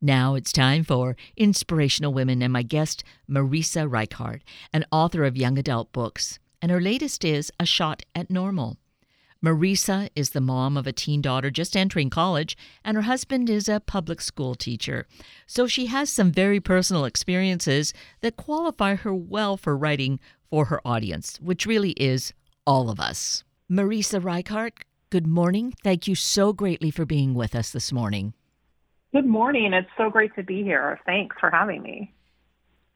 Now it's time for Inspirational Women and my guest, Marisa Reichardt, an author of young adult books. And her latest is A Shot at Normal. Marisa is the mom of a teen daughter just entering college, and her husband is a public school teacher. So she has some very personal experiences that qualify her well for writing for her audience, which really is all of us. Marisa Reichardt, good morning. Thank you so greatly for being with us this morning. Good morning. It's so great to be here. Thanks for having me.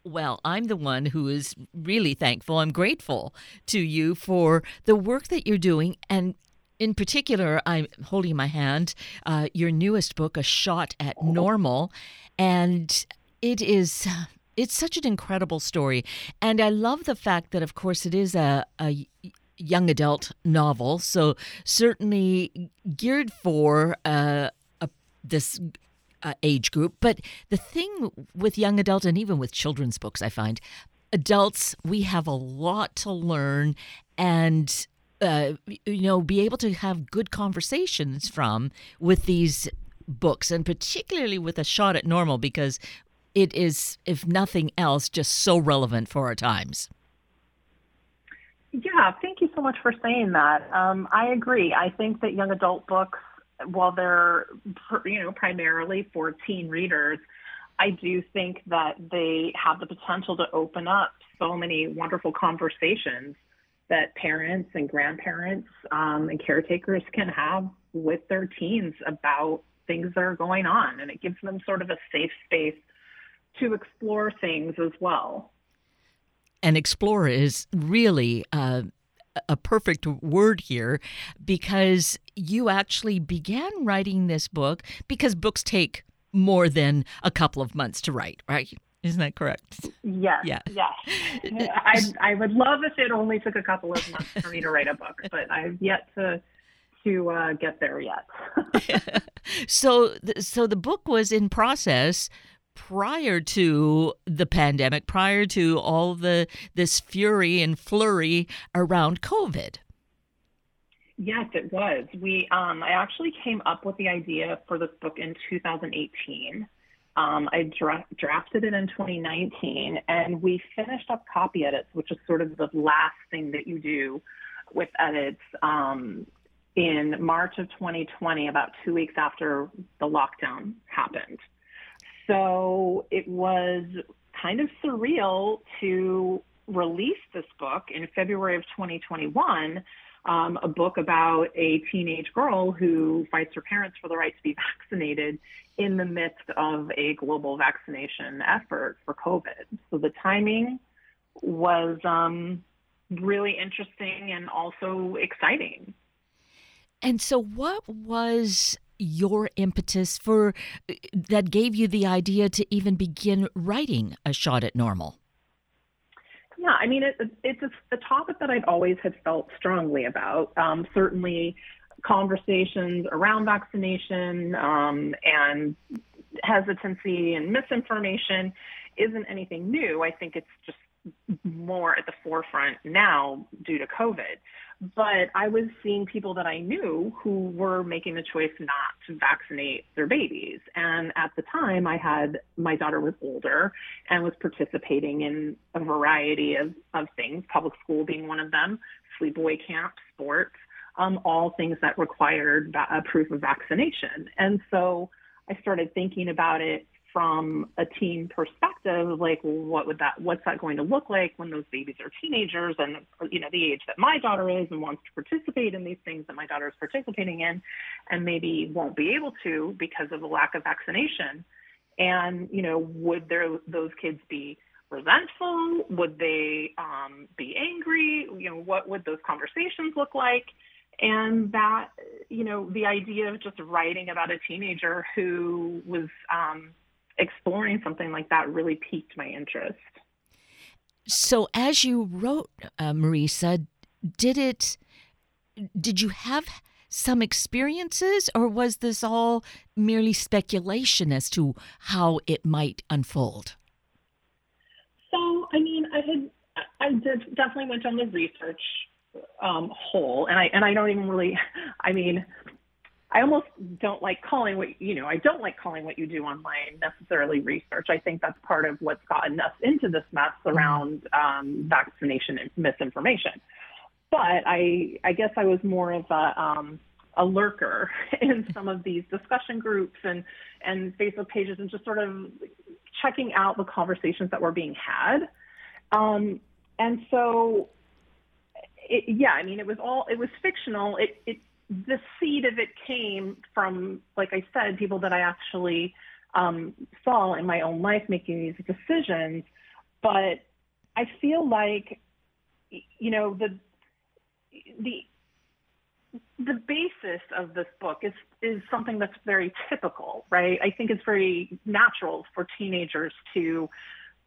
Well, I'm the one who is really thankful. I'm grateful to you for the work that you're doing. And in particular, I'm holding my hand, uh, your newest book, A Shot at Normal. And it is. It's such an incredible story. And I love the fact that, of course, it is a, a young adult novel. So, certainly geared for uh, a, this uh, age group. But the thing with young adult and even with children's books, I find adults, we have a lot to learn and, uh, you know, be able to have good conversations from with these books, and particularly with A Shot at Normal, because it is, if nothing else, just so relevant for our times. Yeah, thank you so much for saying that. Um, I agree. I think that young adult books while they're you know primarily for teen readers, I do think that they have the potential to open up so many wonderful conversations that parents and grandparents um, and caretakers can have with their teens about things that are going on, and it gives them sort of a safe space to explore things as well. And explore is really uh, a perfect word here because you actually began writing this book because books take more than a couple of months to write, right? Isn't that correct? Yes. Yeah. Yes. I, I would love if it only took a couple of months for me to write a book, but I've yet to to uh, get there yet. so, so the book was in process prior to the pandemic, prior to all the this fury and flurry around COVID. Yes, it was. We um, I actually came up with the idea for this book in 2018. Um, I dra- drafted it in 2019, and we finished up copy edits, which is sort of the last thing that you do with edits um, in March of 2020, about two weeks after the lockdown happened. So it was kind of surreal to release this book in February of 2021, um, a book about a teenage girl who fights her parents for the right to be vaccinated in the midst of a global vaccination effort for COVID. So the timing was um, really interesting and also exciting. And so, what was your impetus for that gave you the idea to even begin writing a shot at normal? Yeah, I mean, it, it's a, a, topic that I've always had felt strongly about. Um, certainly, conversations around vaccination um, and hesitancy and misinformation isn't anything new. I think it's just more at the forefront now due to COVID. But I was seeing people that I knew who were making the choice not to vaccinate their babies. And at the time, I had my daughter was older and was participating in a variety of, of things, public school being one of them, sleepaway camp, sports, um, all things that required a proof of vaccination. And so I started thinking about it from a teen perspective, like what would that what's that going to look like when those babies are teenagers and you know the age that my daughter is and wants to participate in these things that my daughter is participating in and maybe won't be able to because of the lack of vaccination. And you know would there those kids be resentful? Would they um, be angry? You know what would those conversations look like? And that you know the idea of just writing about a teenager who was um, exploring something like that really piqued my interest. So, as you wrote, uh, Marisa, did it? Did you have some experiences, or was this all merely speculation as to how it might unfold? So, I mean, I had, I did definitely went on the research um, hole, and I and I don't even really, I mean, I almost don't like calling what you know. I don't like calling what you do online necessarily research. I think that's part of what's gotten us into this mess mm-hmm. around um, vaccination misinformation. But I, I guess I was more of a, um, a lurker in some of these discussion groups and and Facebook pages, and just sort of checking out the conversations that were being had. Um, and so, it, yeah, I mean, it was all it was fictional. It it the seed of it came from, like I said, people that I actually um, saw in my own life making these decisions. But I feel like, you know, the the the basis of this book is is something that's very typical, right? I think it's very natural for teenagers to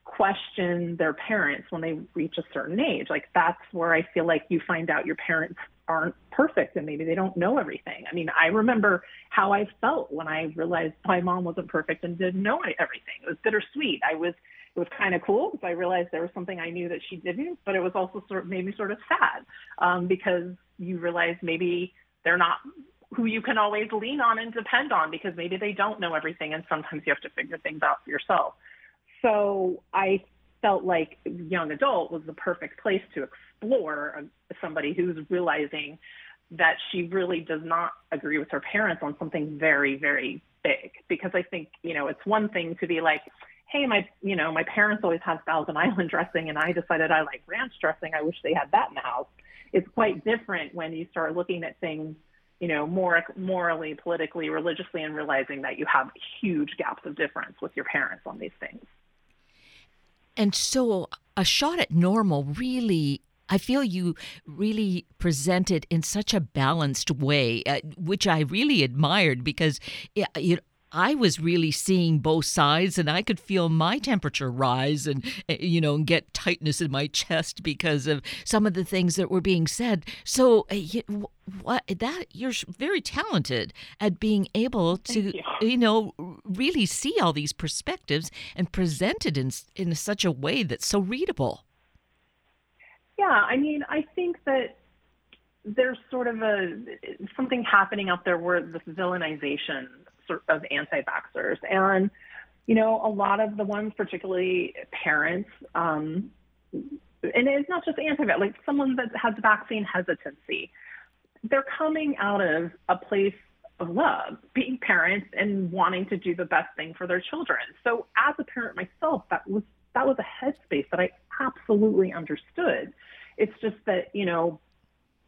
question their parents when they reach a certain age. Like that's where I feel like you find out your parents aren't perfect and maybe they don't know everything. I mean, I remember how I felt when I realized my mom wasn't perfect and didn't know everything. It was bittersweet. I was it was kind of cool because I realized there was something I knew that she didn't, but it was also sort of made me sort of sad um, because you realize maybe they're not who you can always lean on and depend on because maybe they don't know everything and sometimes you have to figure things out for yourself. So I felt like young adult was the perfect place to explore uh, somebody who's realizing that she really does not agree with her parents on something very, very big. Because I think, you know, it's one thing to be like, hey, my, you know, my parents always had Thousand Island dressing and I decided I like ranch dressing. I wish they had that in the house. It's quite different when you start looking at things, you know, more morally, politically, religiously, and realizing that you have huge gaps of difference with your parents on these things. And so a shot at normal really I feel you really presented in such a balanced way, uh, which I really admired because you know, I was really seeing both sides and I could feel my temperature rise and, eh, you know, and get tightness in my chest because of some of the things that were being said. So, eh, what that you're very talented at being able to, you. you. know, really see all these perspectives and present it in, in such a way that's so readable. Yeah, I mean, I think that there's sort of a something happening out there where this villainization of anti-vaxxers. And, you know, a lot of the ones, particularly parents, um, and it's not just anti-vax, like someone that has vaccine hesitancy, they're coming out of a place of love, being parents and wanting to do the best thing for their children. So as a parent myself, that was that was a headspace that I absolutely understood. It's just that, you know,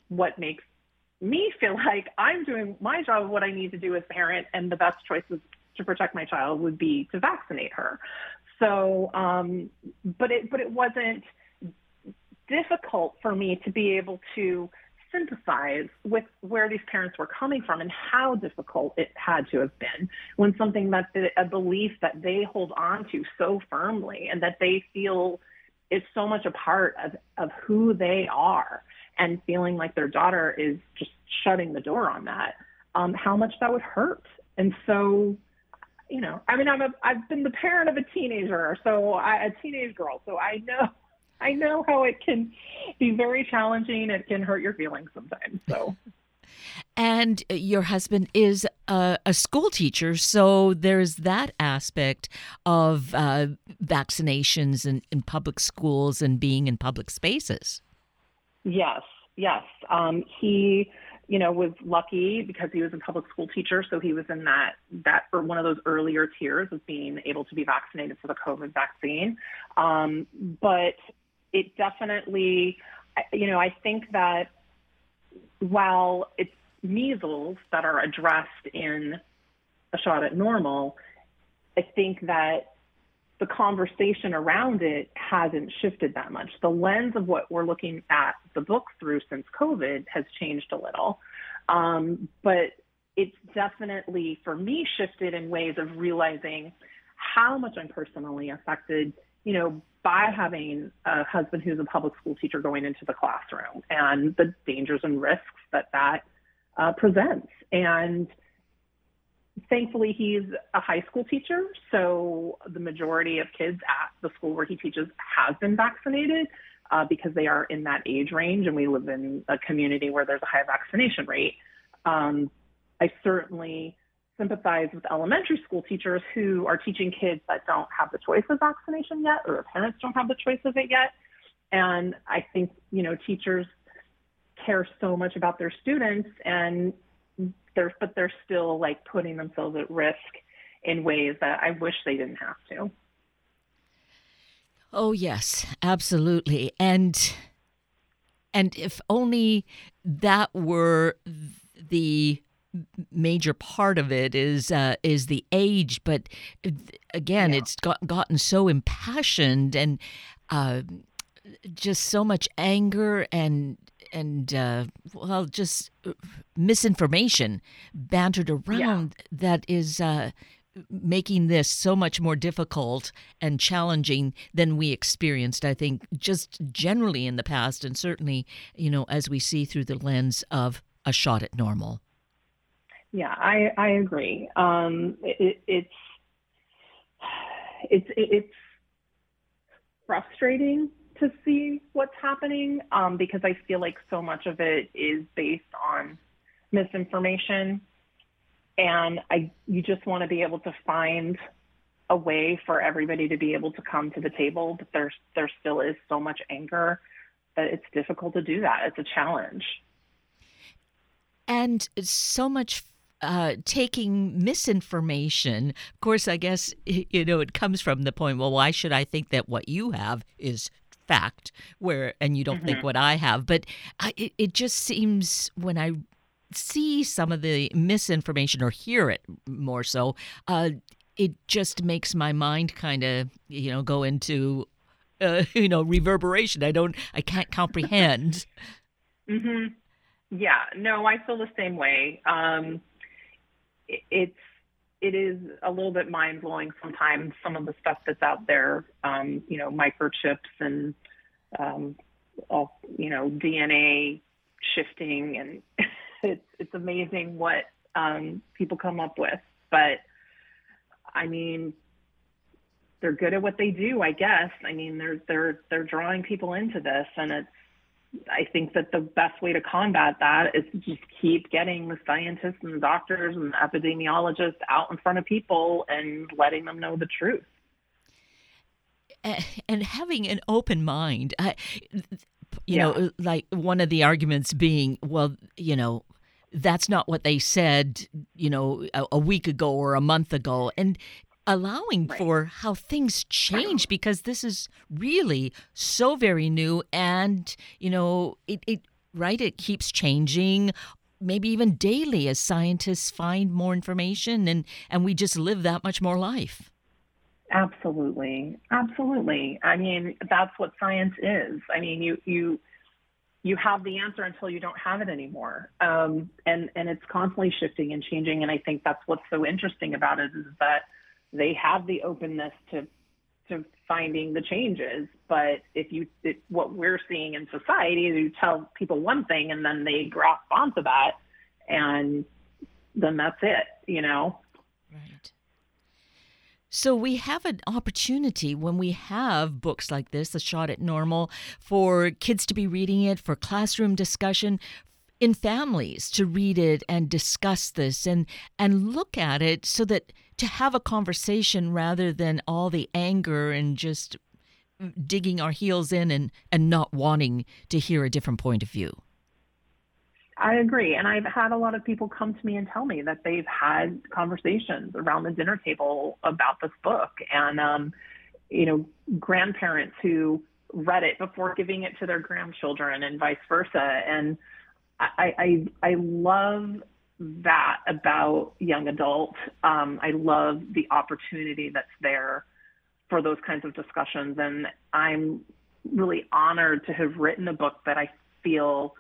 what makes me feel like I'm doing my job of what I need to do as parent, and the best choices to protect my child would be to vaccinate her. So, um, but it but it wasn't difficult for me to be able to synthesize with where these parents were coming from and how difficult it had to have been when something that a belief that they hold on to so firmly and that they feel is so much a part of, of who they are and feeling like their daughter is just shutting the door on that, um, how much that would hurt. And so, you know, I mean, I'm a, I've been the parent of a teenager, so I, a teenage girl, so I know, I know how it can be very challenging. It can hurt your feelings sometimes. So. And your husband is a, a, school teacher, so there's that aspect of uh, vaccinations in, in public schools and being in public spaces. Yes, yes. Um, he, you know, was lucky because he was a public school teacher, so he was in that that or one of those earlier tiers of being able to be vaccinated for the COVID vaccine. Um, but it definitely, you know, I think that while it's measles that are addressed in a shot at normal, I think that the conversation around it hasn't shifted that much. The lens of what we're looking at the book through since COVID has changed a little. Um, but it's definitely, for me, shifted in ways of realizing how much I'm personally affected, you know, by having a husband who's a public school teacher going into the classroom and the dangers and risks that that uh, presents. And thankfully he's a high school teacher so the majority of kids at the school where he teaches have been vaccinated uh, because they are in that age range and we live in a community where there's a high vaccination rate um, I certainly sympathize with elementary school teachers who are teaching kids that don't have the choice of vaccination yet or parents don't have the choice of it yet. And I think, you know, teachers care so much about their students and they're but they're still like putting themselves at risk in ways that I wish they didn't have to. Oh yes, absolutely. And and if only that were the major part of it is uh, is the age, but again, yeah. it's got, gotten so impassioned and uh, just so much anger and and uh, well, just uh, misinformation bantered around yeah. that is uh, making this so much more difficult and challenging than we experienced. I think just generally in the past, and certainly you know as we see through the lens of a shot at normal. Yeah, I I agree. Um, it, it's it's it's frustrating to see what's happening um, because I feel like so much of it is based on misinformation, and I you just want to be able to find a way for everybody to be able to come to the table, but there's there still is so much anger that it's difficult to do that. It's a challenge. And so much uh, taking misinformation. Of course, I guess you know it comes from the point. Well, why should I think that what you have is fact where and you don't mm-hmm. think what I have. But I, it, it just seems when I see some of the misinformation or hear it more so, uh, it just makes my mind kind of you know go into uh, you know reverberation. I don't, I can't comprehend. mhm. Yeah. No, I feel the same way. Um, it, it's it is a little bit mind blowing sometimes some of the stuff that's out there, um, you know, microchips and um, all, you know, DNA shifting, and it's it's amazing what um, people come up with. But I mean, they're good at what they do, I guess. I mean, they're they're they're drawing people into this, and it's I think that the best way to combat that is to just keep getting the scientists and the doctors and the epidemiologists out in front of people and letting them know the truth. And having an open mind. you yeah. know, like one of the arguments being, well, you know, that's not what they said, you know, a, a, week ago or a month ago. And allowing right. for how things change because this is really so very new and you know it, it right it keeps changing. Maybe even daily as scientists find more information and and we just live that much more life. Absolutely. Absolutely. I mean that's what science is. I mean you you you have the answer until you don't have it anymore. Um, and and it's constantly shifting and changing. And i think that's what's so interesting about it is that they have the openness to to finding the changes. But if you it, what we're seeing in society is you tell people one thing and then they grasp onto that, and then that's it. You know. Right. So we have an opportunity when we have books like this, A Shot at Normal, for kids to be reading it, for classroom discussion, in families to read it and discuss this and and look at it so that to have a conversation rather than all the anger and just digging our heels in and and not wanting to hear a different point of view. I agree. And I've had a lot of people come to me and tell me that they've had conversations around the dinner table about this book and um you know grandparents who read it before giving it to their grandchildren and vice versa and I, I, I love that about young adult. Um, I love the opportunity that's there for those kinds of discussions. And I'm really honored to have written a book that I feel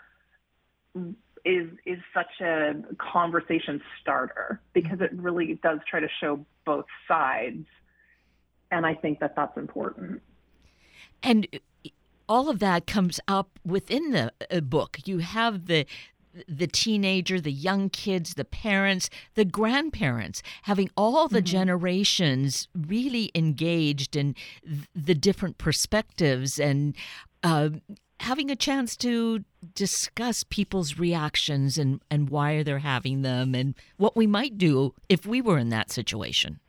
is is such a conversation starter because it really does try to show both sides and I think that that's important. And all of that comes up within the uh, book. You have the the teenager, the young kids, the parents, the grandparents, having all the mm-hmm. generations really engaged in the different perspectives and uh, having a chance to discuss people's reactions and, and why they're having them and what we might do if we were in that situation.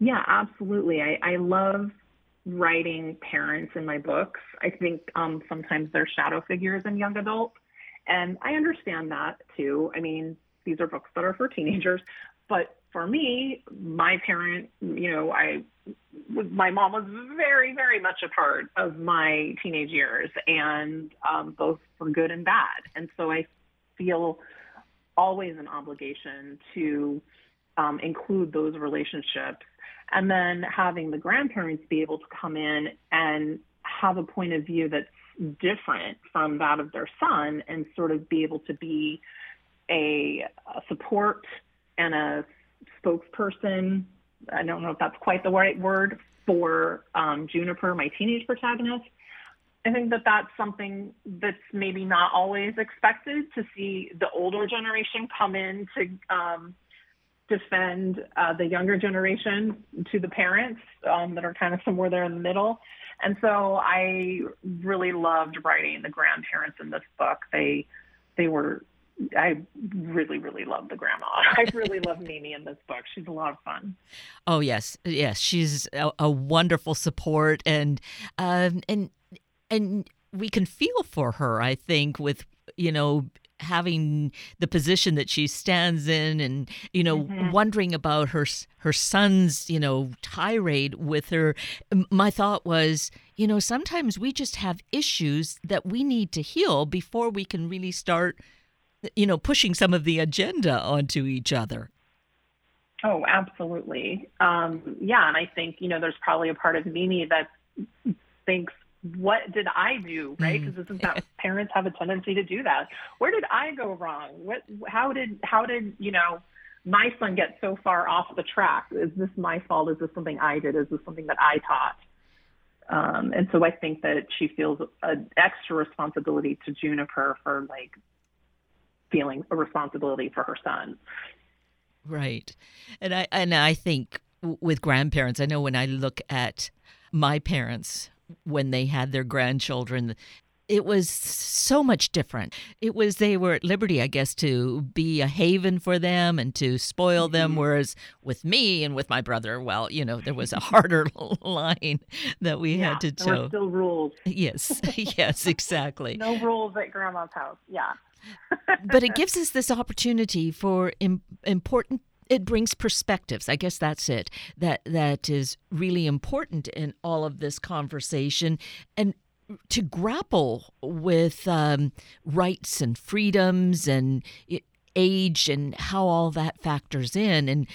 Yeah, absolutely. I, I love writing parents in my books. I think um, sometimes they're shadow figures in young adults. And I understand that too. I mean, these are books that are for teenagers. But for me, my parent, you know, I my mom was very, very much a part of my teenage years, and um, both for good and bad. And so I feel always an obligation to um, include those relationships. And then having the grandparents be able to come in and have a point of view that's different from that of their son and sort of be able to be a, a support and a spokesperson. I don't know if that's quite the right word for um, Juniper, my teenage protagonist. I think that that's something that's maybe not always expected to see the older generation come in to um, defend uh, the younger generation to the parents um, that are kind of somewhere there in the middle. And so I really loved writing the grandparents in this book. They they were I really, really love the grandma. I really love Mimi in this book. She's a lot of fun. Oh yes, yes, she's a, a wonderful support, and um, and and we can feel for her. I think with you know having the position that she stands in and you know mm-hmm. wondering about her her son's you know tirade with her my thought was you know sometimes we just have issues that we need to heal before we can really start you know, pushing some of the agenda onto each other. Oh, absolutely. Um, yeah, and I think you know, there's probably a part of Mimi that thinks, "What did I do?" Right? Because mm. isn't that parents have a tendency to do that? Where did I go wrong? What? How did? How did you know? My son get so far off the track. Is this my fault? Is this something I did? Is this something that I taught? Um, and so I think that she feels an extra responsibility to Juniper for like feeling a responsibility for her son. Right. And I and I think with grandparents, I know when I look at my parents when they had their grandchildren, it was so much different. It was they were at liberty, I guess, to be a haven for them and to spoil mm-hmm. them. Whereas with me and with my brother, well, you know, there was a harder line that we yeah, had to toe. Still rules. Yes, yes, exactly. no rules at grandma's house. Yeah but it gives us this opportunity for Im- important it brings perspectives. I guess that's it. That that is really important in all of this conversation. And to grapple with um, rights and freedoms and age and how all that factors in and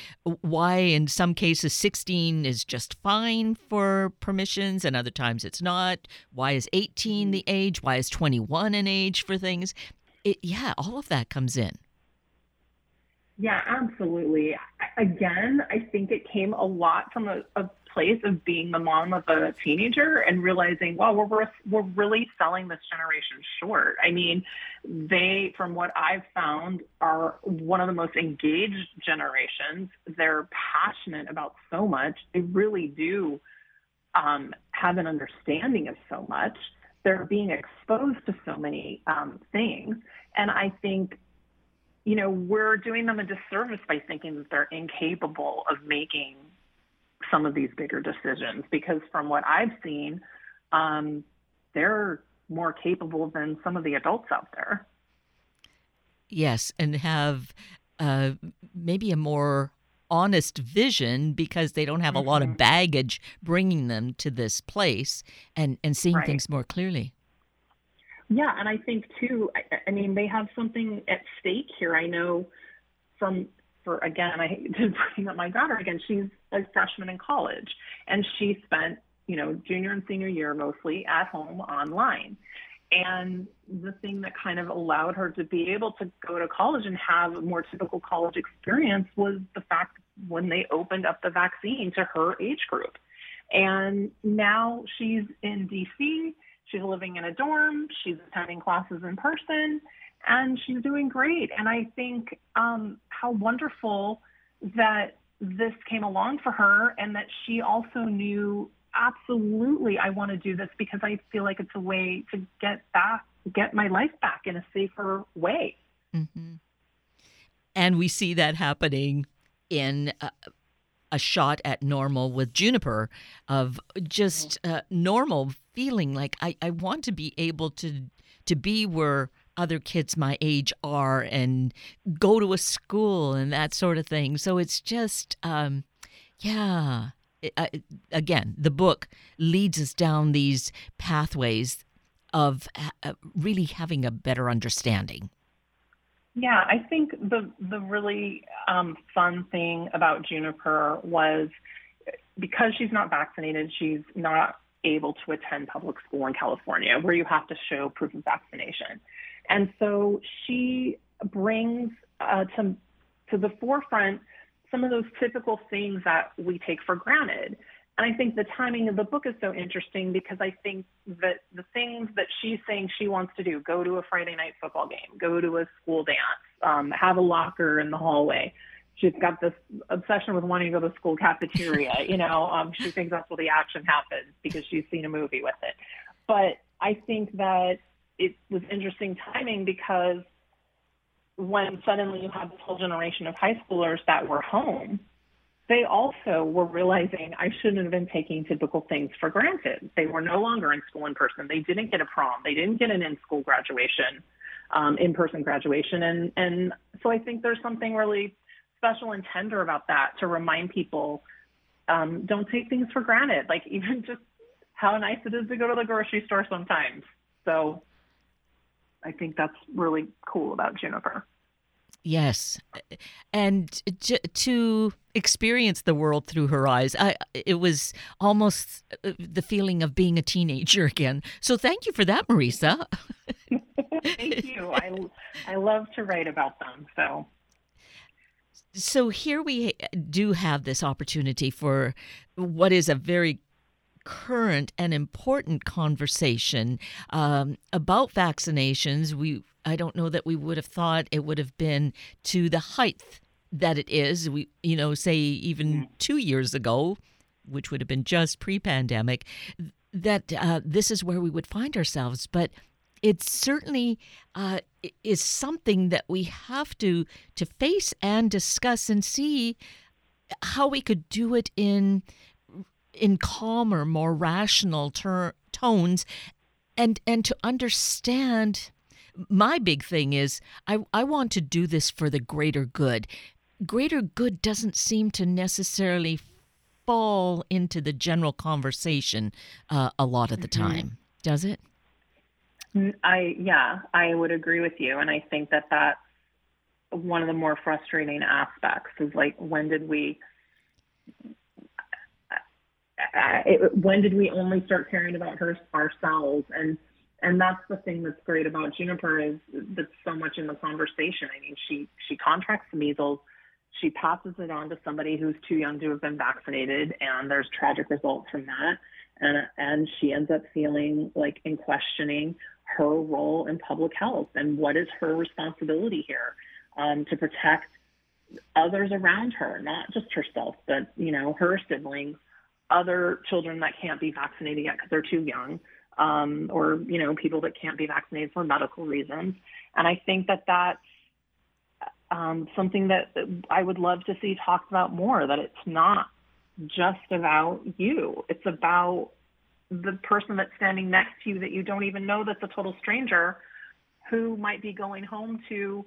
why in some cases 16 is just fine for permissions and other times it's not. Why is 18 the age? Why is 21 an age for things? It, yeah, all of that comes in. Yeah, absolutely. Again, I think it came a lot from a, a place of being the mom of a teenager and realizing, wow, we're we're really selling this generation short. I mean, they, from what I've found, are one of the most engaged generations. They're passionate about so much. They really do um, have an understanding of so much they're being exposed to so many um, things. And I think, you know, we're doing them a disservice by thinking that they're incapable of making some of these bigger decisions because from what I've seen, um, they're more capable than some of the adults out there. Yes, and have uh, maybe a more honest vision because they don't have mm-hmm. a lot of mm-hmm. baggage bringing them to this place and and seeing right. things more clearly yeah and i think too I, I, mean they have something at stake here i know from for again i hate to bring up my daughter again she's a freshman in college and she spent you know junior and senior year mostly at home online and the thing that kind of allowed her to be able to go to college and have a more typical college experience was the fact when they opened up the vaccine to her age group. And now she's in DC, she's living in a dorm, she's attending classes in person, and she's doing great. And I think um, how wonderful that this came along for her and that she also knew absolutely, I want to do this because I feel like it's a way to get back, get my life back in a safer way. Mm-hmm. And we see that happening in a, a, shot at normal with Juniper of just uh, normal feeling like I, I want to be able to to be where other kids my age are and go to a school and that sort of thing. So it's just, um, yeah. It, uh, again, the book leads us down these pathways of uh, really having a better understanding. Yeah, I think the the really um, fun thing about Juniper was because she's not vaccinated, she's not able to attend public school in California, where you have to show proof of vaccination. And so she brings uh, to, to the forefront some of those typical things that we take for granted. And I think the timing of the book is so interesting because I think that the things that she's saying she wants to do go to a Friday night football game, go to a school dance, um, have a locker in the hallway. She's got this obsession with wanting to go to the school cafeteria. you know, um, she thinks that's where the action happens because she's seen a movie with it. But I think that it was interesting timing because when suddenly you have this whole generation of high schoolers that were home, they also were realizing I shouldn't have been taking typical things for granted. They were no longer in school in person. They didn't get a prom. They didn't get an in-school graduation, um, in-person graduation, and and so I think there's something really special and tender about that to remind people um, don't take things for granted. Like even just how nice it is to go to the grocery store sometimes. So I think that's really cool about Juniper. Yes, and to experience the world through her eyes, I, it was almost uh, the feeling of being a teenager again. So thank you for that, Marisa. thank you. I I love to write about them. So. So here we do have this opportunity for what is a very current and important conversation um, about vaccinations. We I don't know that we would have thought it would have been to the height that it is. We you know say even two years ago, which would have been just pre-pandemic, that uh, this is where we would find ourselves, but. It certainly uh, is something that we have to to face and discuss and see how we could do it in in calmer, more rational ter- tones, and and to understand. My big thing is I, I want to do this for the greater good. Greater good doesn't seem to necessarily fall into the general conversation uh, a lot of the mm-hmm. time, does it? I yeah, I would agree with you, and I think that that's one of the more frustrating aspects. Is like when did we uh, it, when did we only start caring about her ourselves? And and that's the thing that's great about Juniper is that's so much in the conversation. I mean, she she contracts measles, she passes it on to somebody who's too young to have been vaccinated, and there's tragic results from that. And and she ends up feeling like in questioning her role in public health and what is her responsibility here um, to protect others around her, not just herself, but you know her siblings other children that can't be vaccinated yet because they're too young, um, or you know people that can't be vaccinated for medical reasons. And I think that that's um, something that I would love to see talked about more. That it's not just about you; it's about the person that's standing next to you that you don't even know that's a total stranger who might be going home to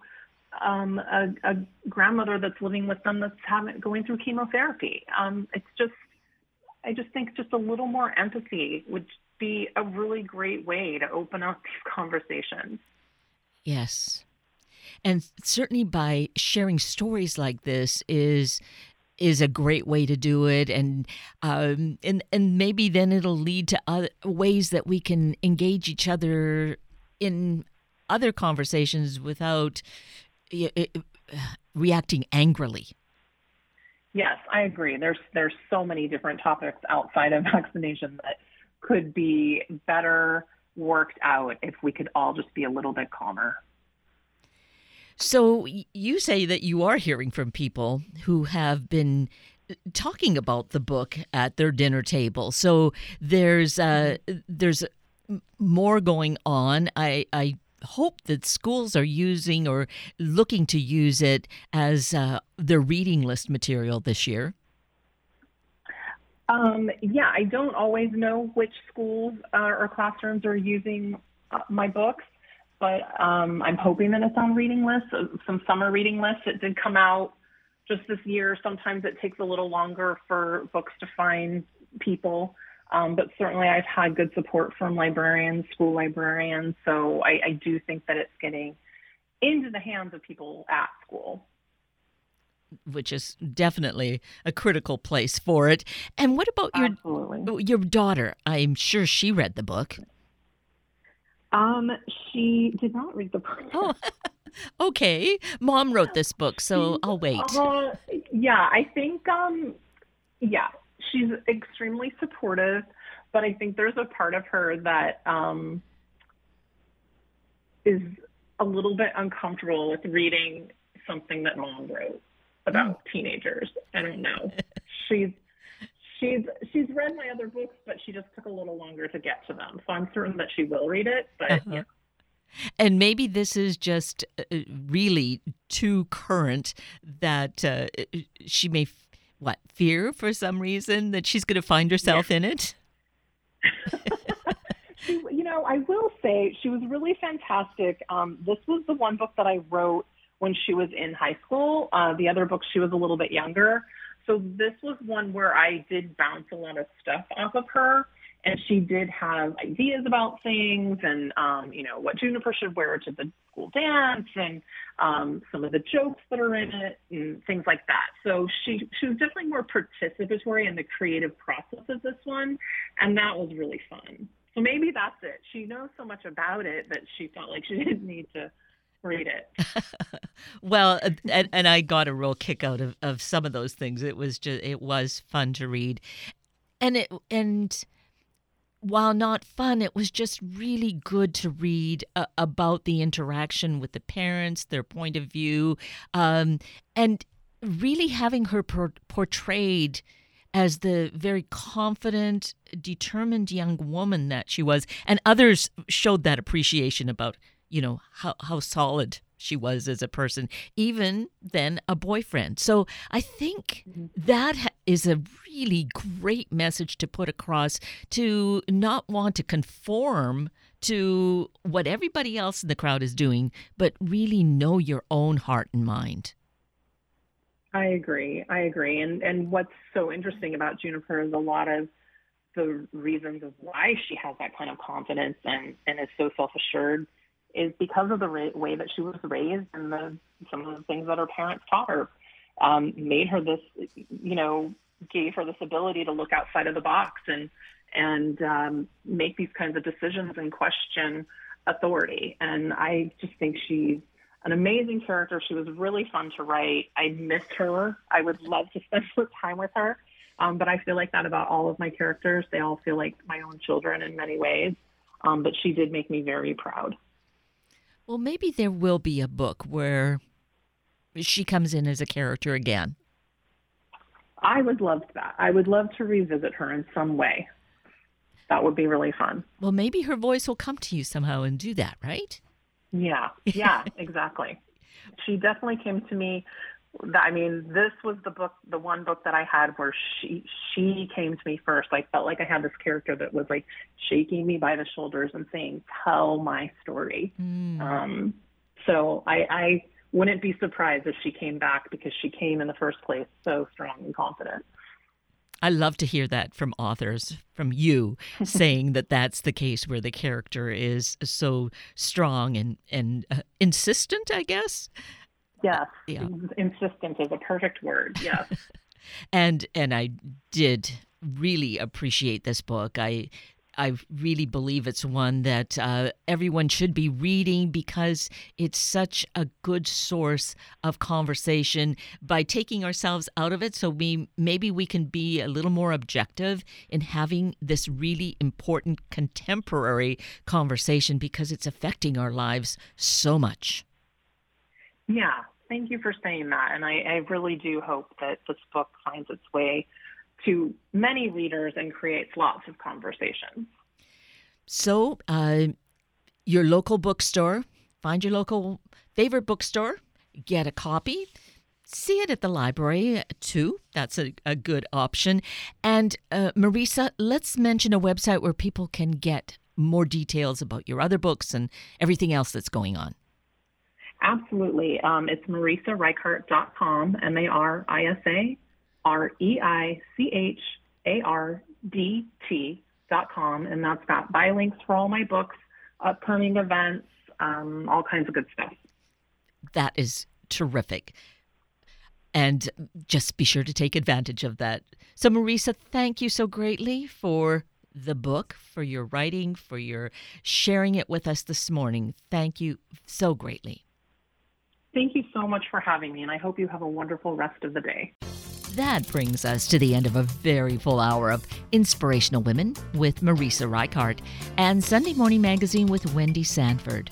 um, a, a, grandmother that's living with them that's having going through chemotherapy. Um, it's just I just think just a little more empathy would be a really great way to open up these conversations. Yes. And certainly by sharing stories like this is is a great way to do it and um, and and maybe then it'll lead to other ways that we can engage each other in other conversations without reacting angrily Yes, I agree. There's there's so many different topics outside of vaccination that could be better worked out if we could all just be a little bit calmer. So you say that you are hearing from people who have been talking about the book at their dinner table. So there's uh, there's more going on. I I hope that schools are using or looking to use it as uh, their reading list material this year. Um, yeah, I don't always know which schools uh, or classrooms are using uh, my books, but um, I'm hoping that it's on reading lists, uh, some summer reading lists. It did come out just this year. Sometimes it takes a little longer for books to find people. Um, but certainly I've had good support from librarians, school librarians. So I, I do think that it's getting into the hands of people at school which is definitely a critical place for it. And what about your Absolutely. your daughter? I'm sure she read the book. Um, she did not read the book. Oh, okay. Mom wrote this book, so I'll wait. Uh, yeah, I think um, yeah, she's extremely supportive, but I think there's a part of her that um, is a little bit uncomfortable with reading something that mom wrote about mm. teenagers. I don't know. she's she's she's read my other books, but she just took a little longer to get to them. So I'm certain that she will read it. But uh-huh. yeah. And maybe this is just uh, really too current that uh, she may what fear for some reason that she's going to find herself yeah. in it. she, you know, I will say she was really fantastic. Um, this was the one book that I wrote when she was in high school. Uh, the other book, she was a little bit younger. So this was one where I did bounce a lot of stuff off of her. And she did have ideas about things and, um, you know, what Juniper should wear to the school dance and um, some of the jokes that are in it and things like that. So she, she was definitely more participatory in the creative process of this one. And that was really fun. So maybe that's it. She knows so much about it that she felt like she didn't need to read it. well, and, and I got a real kick out of, of some of those things. It was just it was fun to read, and it and while not fun, it was just really good to read uh, about the interaction with the parents, their point of view, um, and really having her por- portrayed as the very confident, determined young woman that she was. And others showed that appreciation about you know how how solid she was as a person even then a boyfriend. So i think mm-hmm. that is a really great message to put across to not want to conform to what everybody else in the crowd is doing but really know your own heart and mind. I agree. I agree. And and what's so interesting about juniper is a lot of the reasons of why she has that kind of confidence and and is so self-assured is because of the ra- way that she was raised and the some of the things that her parents taught her um, made her this, you know, gave her this ability to look outside of the box and and um, make these kinds of decisions and question authority. And I just think she's an amazing character. She was really fun to write. I missed her. I would love to spend more time with her. Um, but I feel like that about all of my characters. They all feel like my own children in many ways. Um, but she did make me very proud. Well, maybe there will be a book where she comes in as a character again. I would love that. I would love to revisit her in some way. That would be really fun. Well, maybe her voice will come to you somehow and do that, right? Yeah, yeah, exactly. She definitely came to me I mean, this was the book, the one book that I had where she she came to me first. I felt like I had this character that was like shaking me by the shoulders and saying, "Tell my story." Mm. Um, so I, I wouldn't be surprised if she came back because she came in the first place so strong and confident. I love to hear that from authors, from you, saying that that's the case where the character is so strong and and uh, insistent. I guess. Yes. Yeah. Insistent is a perfect word. Yes. and and I did really appreciate this book. I I really believe it's one that uh, everyone should be reading because it's such a good source of conversation by taking ourselves out of it. So we maybe we can be a little more objective in having this really important contemporary conversation because it's affecting our lives so much. Yeah, Thank you for saying that. And I, I really do hope that this book finds its way to many readers and creates lots of conversations. So, uh, your local bookstore, find your local favorite bookstore, get a copy. See it at the library too. That's a, a good option. And uh, Marisa, let's mention a website where people can get more details about your other books and everything else that's going on. Absolutely. Um, it's marisareichardt.com, M A R I S A R E I C H A R D T.com. And that's got buy links for all my books, upcoming events, um, all kinds of good stuff. That is terrific. And just be sure to take advantage of that. So, Marisa, thank you so greatly for the book, for your writing, for your sharing it with us this morning. Thank you so greatly. Thank you so much for having me, and I hope you have a wonderful rest of the day. That brings us to the end of a very full hour of Inspirational Women with Marisa Reichardt and Sunday Morning Magazine with Wendy Sanford.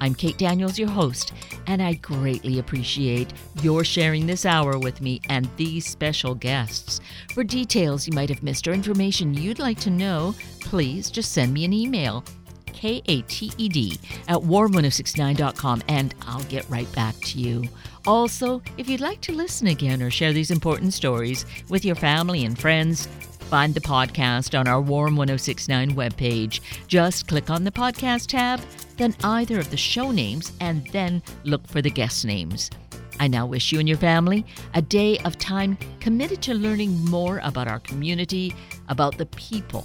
I'm Kate Daniels, your host, and I greatly appreciate your sharing this hour with me and these special guests. For details you might have missed or information you'd like to know, please just send me an email K A T E D, at warm1069.com, and I'll get right back to you. Also, if you'd like to listen again or share these important stories with your family and friends, find the podcast on our Warm 1069 webpage. Just click on the podcast tab, then either of the show names, and then look for the guest names. I now wish you and your family a day of time committed to learning more about our community, about the people.